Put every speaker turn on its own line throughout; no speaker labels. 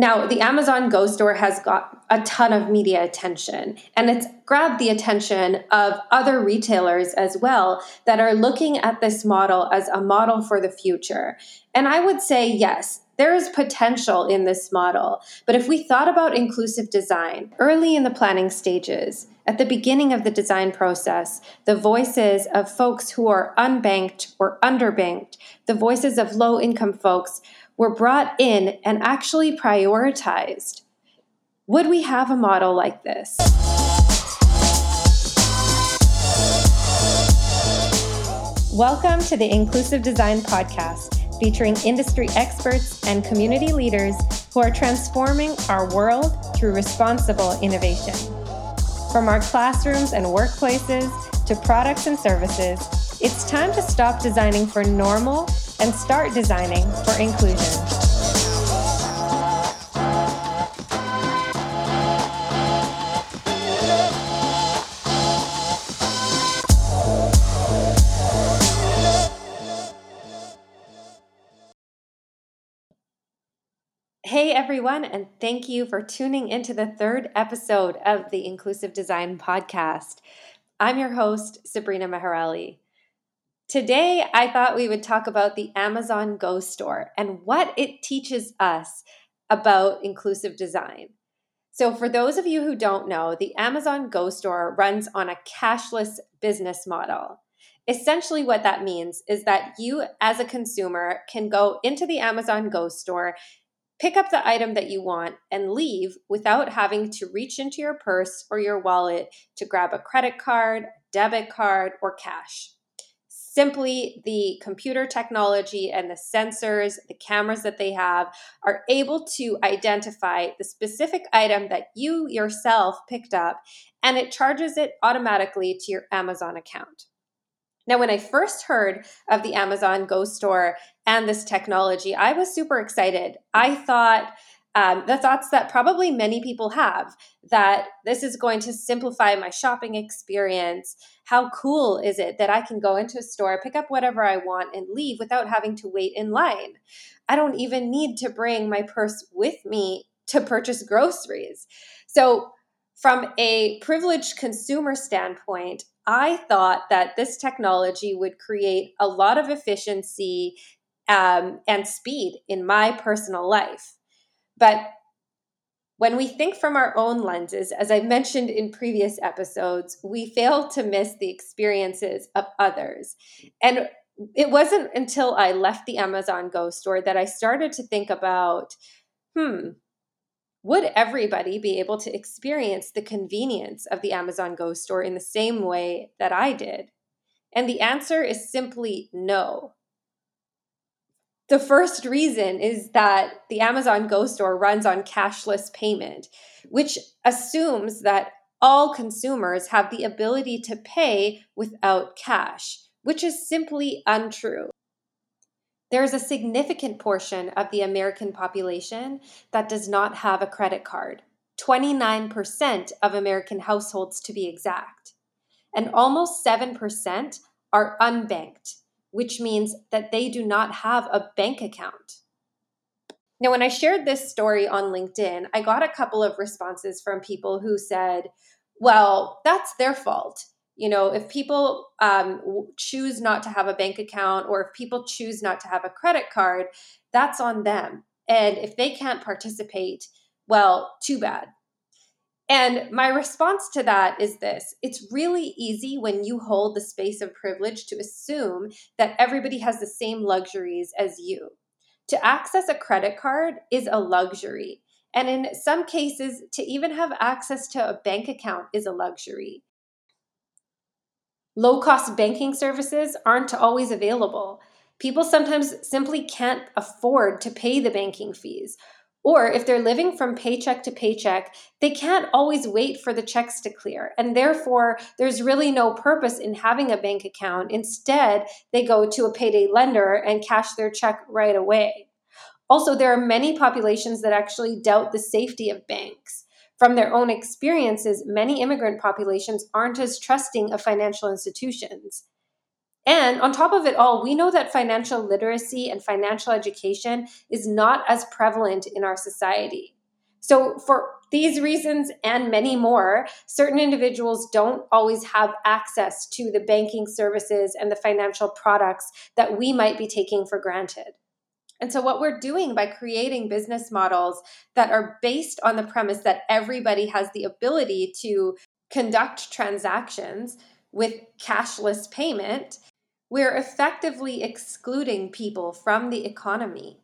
Now, the Amazon Go store has got a ton of media attention, and it's grabbed the attention of other retailers as well that are looking at this model as a model for the future. And I would say, yes, there is potential in this model. But if we thought about inclusive design early in the planning stages, at the beginning of the design process, the voices of folks who are unbanked or underbanked, the voices of low income folks were brought in and actually prioritized. Would we have a model like this? Welcome to the Inclusive Design Podcast, featuring industry experts and community leaders who are transforming our world through responsible innovation. From our classrooms and workplaces to products and services, it's time to stop designing for normal and start designing for inclusion. Hey everyone, and thank you for tuning into the third episode of the Inclusive Design Podcast. I'm your host, Sabrina Maharali. Today, I thought we would talk about the Amazon Go store and what it teaches us about inclusive design. So, for those of you who don't know, the Amazon Go store runs on a cashless business model. Essentially, what that means is that you, as a consumer, can go into the Amazon Go store, pick up the item that you want, and leave without having to reach into your purse or your wallet to grab a credit card, debit card, or cash simply the computer technology and the sensors, the cameras that they have are able to identify the specific item that you yourself picked up and it charges it automatically to your Amazon account. Now, when I first heard of the Amazon Go store and this technology, I was super excited. I thought, um, the thoughts that probably many people have that this is going to simplify my shopping experience. How cool is it that I can go into a store, pick up whatever I want, and leave without having to wait in line? I don't even need to bring my purse with me to purchase groceries. So, from a privileged consumer standpoint, I thought that this technology would create a lot of efficiency um, and speed in my personal life. But when we think from our own lenses, as I mentioned in previous episodes, we fail to miss the experiences of others. And it wasn't until I left the Amazon Go store that I started to think about hmm, would everybody be able to experience the convenience of the Amazon Go store in the same way that I did? And the answer is simply no. The first reason is that the Amazon Go store runs on cashless payment, which assumes that all consumers have the ability to pay without cash, which is simply untrue. There is a significant portion of the American population that does not have a credit card, 29% of American households to be exact. And almost 7% are unbanked, which means that they do not have a bank account. Now, when I shared this story on LinkedIn, I got a couple of responses from people who said, well, that's their fault. You know, if people um, choose not to have a bank account or if people choose not to have a credit card, that's on them. And if they can't participate, well, too bad. And my response to that is this it's really easy when you hold the space of privilege to assume that everybody has the same luxuries as you. To access a credit card is a luxury. And in some cases, to even have access to a bank account is a luxury. Low cost banking services aren't always available. People sometimes simply can't afford to pay the banking fees or if they're living from paycheck to paycheck, they can't always wait for the checks to clear. And therefore, there's really no purpose in having a bank account. Instead, they go to a payday lender and cash their check right away. Also, there are many populations that actually doubt the safety of banks. From their own experiences, many immigrant populations aren't as trusting of financial institutions. And on top of it all, we know that financial literacy and financial education is not as prevalent in our society. So, for these reasons and many more, certain individuals don't always have access to the banking services and the financial products that we might be taking for granted. And so, what we're doing by creating business models that are based on the premise that everybody has the ability to conduct transactions with cashless payment, we're effectively excluding people from the economy.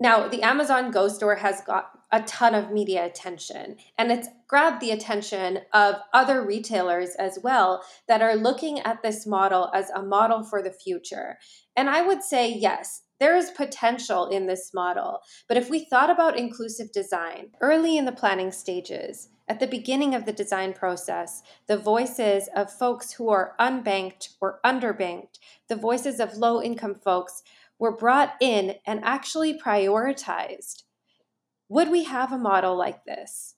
Now, the Amazon Go store has got a ton of media attention, and it's grabbed the attention of other retailers as well that are looking at this model as a model for the future. And I would say, yes, there is potential in this model. But if we thought about inclusive design early in the planning stages, at the beginning of the design process, the voices of folks who are unbanked or underbanked, the voices of low income folks were brought in and actually prioritized. Would we have a model like this?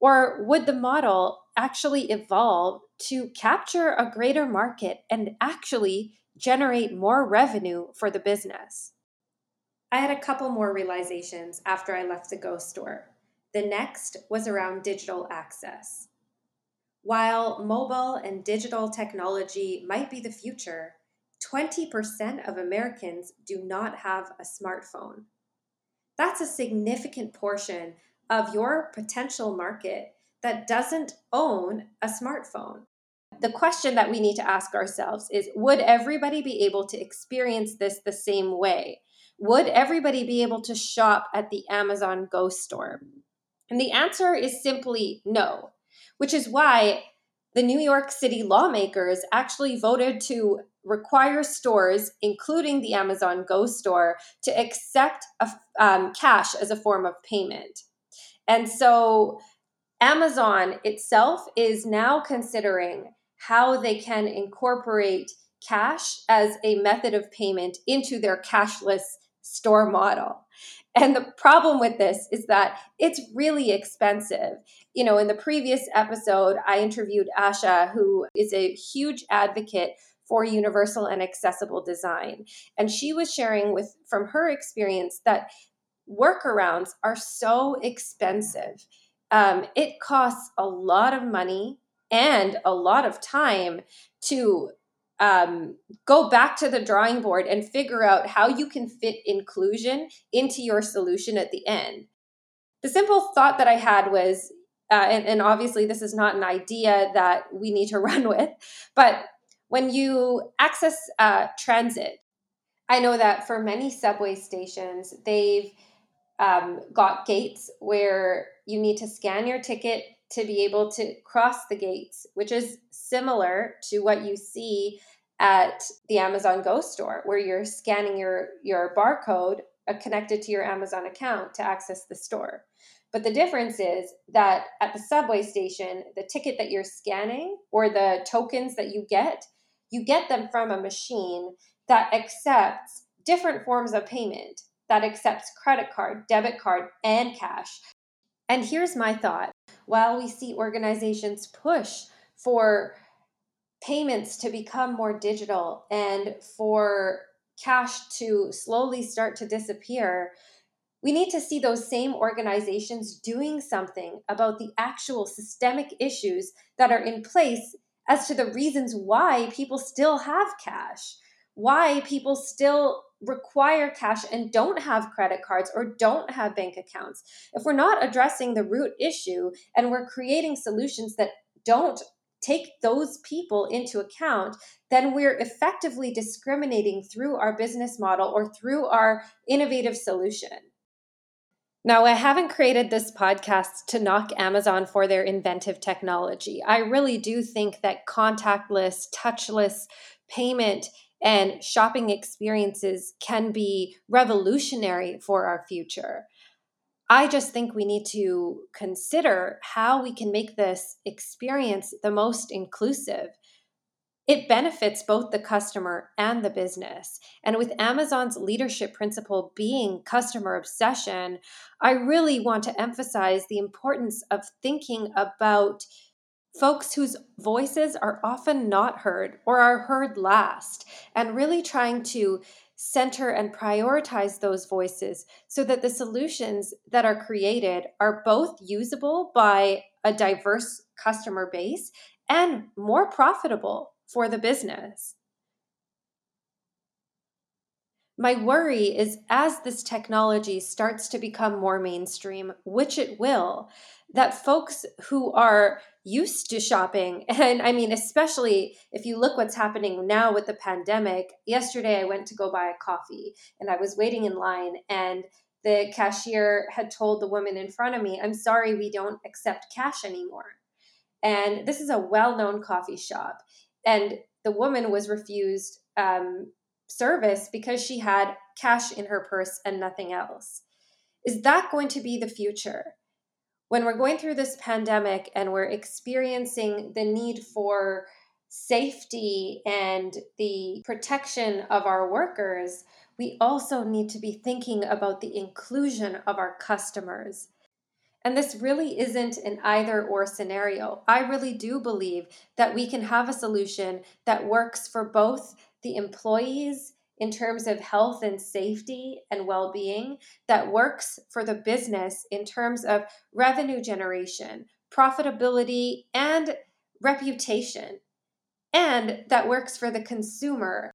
Or would the model actually evolve to capture a greater market and actually generate more revenue for the business? I had a couple more realizations after I left the Go store. The next was around digital access. While mobile and digital technology might be the future, 20% of Americans do not have a smartphone. That's a significant portion of your potential market that doesn't own a smartphone. The question that we need to ask ourselves is Would everybody be able to experience this the same way? Would everybody be able to shop at the Amazon Go store? And the answer is simply no, which is why the New York City lawmakers actually voted to require stores, including the Amazon Go store, to accept a, um, cash as a form of payment. And so Amazon itself is now considering how they can incorporate cash as a method of payment into their cashless store model. And the problem with this is that it's really expensive. You know, in the previous episode, I interviewed Asha, who is a huge advocate for universal and accessible design. And she was sharing with from her experience that workarounds are so expensive. Um, it costs a lot of money and a lot of time to um, go back to the drawing board and figure out how you can fit inclusion into your solution at the end. The simple thought that I had was, uh, and, and obviously this is not an idea that we need to run with, but when you access uh, transit, I know that for many subway stations, they've um, got gates where you need to scan your ticket to be able to cross the gates, which is similar to what you see at the Amazon Go store, where you're scanning your, your barcode uh, connected to your Amazon account to access the store. But the difference is that at the subway station, the ticket that you're scanning or the tokens that you get, you get them from a machine that accepts different forms of payment, that accepts credit card, debit card, and cash. And here's my thought. While we see organizations push for payments to become more digital and for cash to slowly start to disappear, we need to see those same organizations doing something about the actual systemic issues that are in place as to the reasons why people still have cash, why people still require cash and don't have credit cards or don't have bank accounts. If we're not addressing the root issue and we're creating solutions that don't take those people into account, then we're effectively discriminating through our business model or through our innovative solution. Now, I haven't created this podcast to knock Amazon for their inventive technology. I really do think that contactless, touchless payment and shopping experiences can be revolutionary for our future. I just think we need to consider how we can make this experience the most inclusive. It benefits both the customer and the business. And with Amazon's leadership principle being customer obsession, I really want to emphasize the importance of thinking about folks whose voices are often not heard or are heard last, and really trying to center and prioritize those voices so that the solutions that are created are both usable by a diverse customer base and more profitable for the business. My worry is as this technology starts to become more mainstream, which it will, that folks who are used to shopping, and I mean, especially if you look what's happening now with the pandemic. Yesterday, I went to go buy a coffee and I was waiting in line, and the cashier had told the woman in front of me, I'm sorry, we don't accept cash anymore. And this is a well known coffee shop. And the woman was refused um, service because she had cash in her purse and nothing else. Is that going to be the future? When we're going through this pandemic and we're experiencing the need for safety and the protection of our workers, we also need to be thinking about the inclusion of our customers. And this really isn't an either or scenario. I really do believe that we can have a solution that works for both the employees in terms of health and safety and well being that works for the business in terms of revenue generation, profitability, and reputation, and that works for the consumer.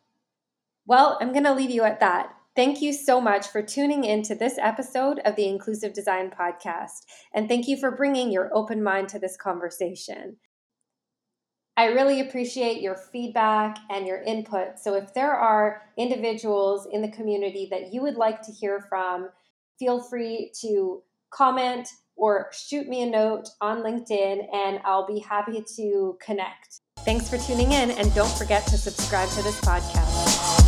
Well, I'm going to leave you at that. Thank you so much for tuning in to this episode of the Inclusive Design Podcast, and thank you for bringing your open mind to this conversation. I really appreciate your feedback and your input. So, if there are individuals in the community that you would like to hear from, feel free to comment or shoot me a note on LinkedIn, and I'll be happy to connect. Thanks for tuning in, and don't forget to subscribe to this podcast.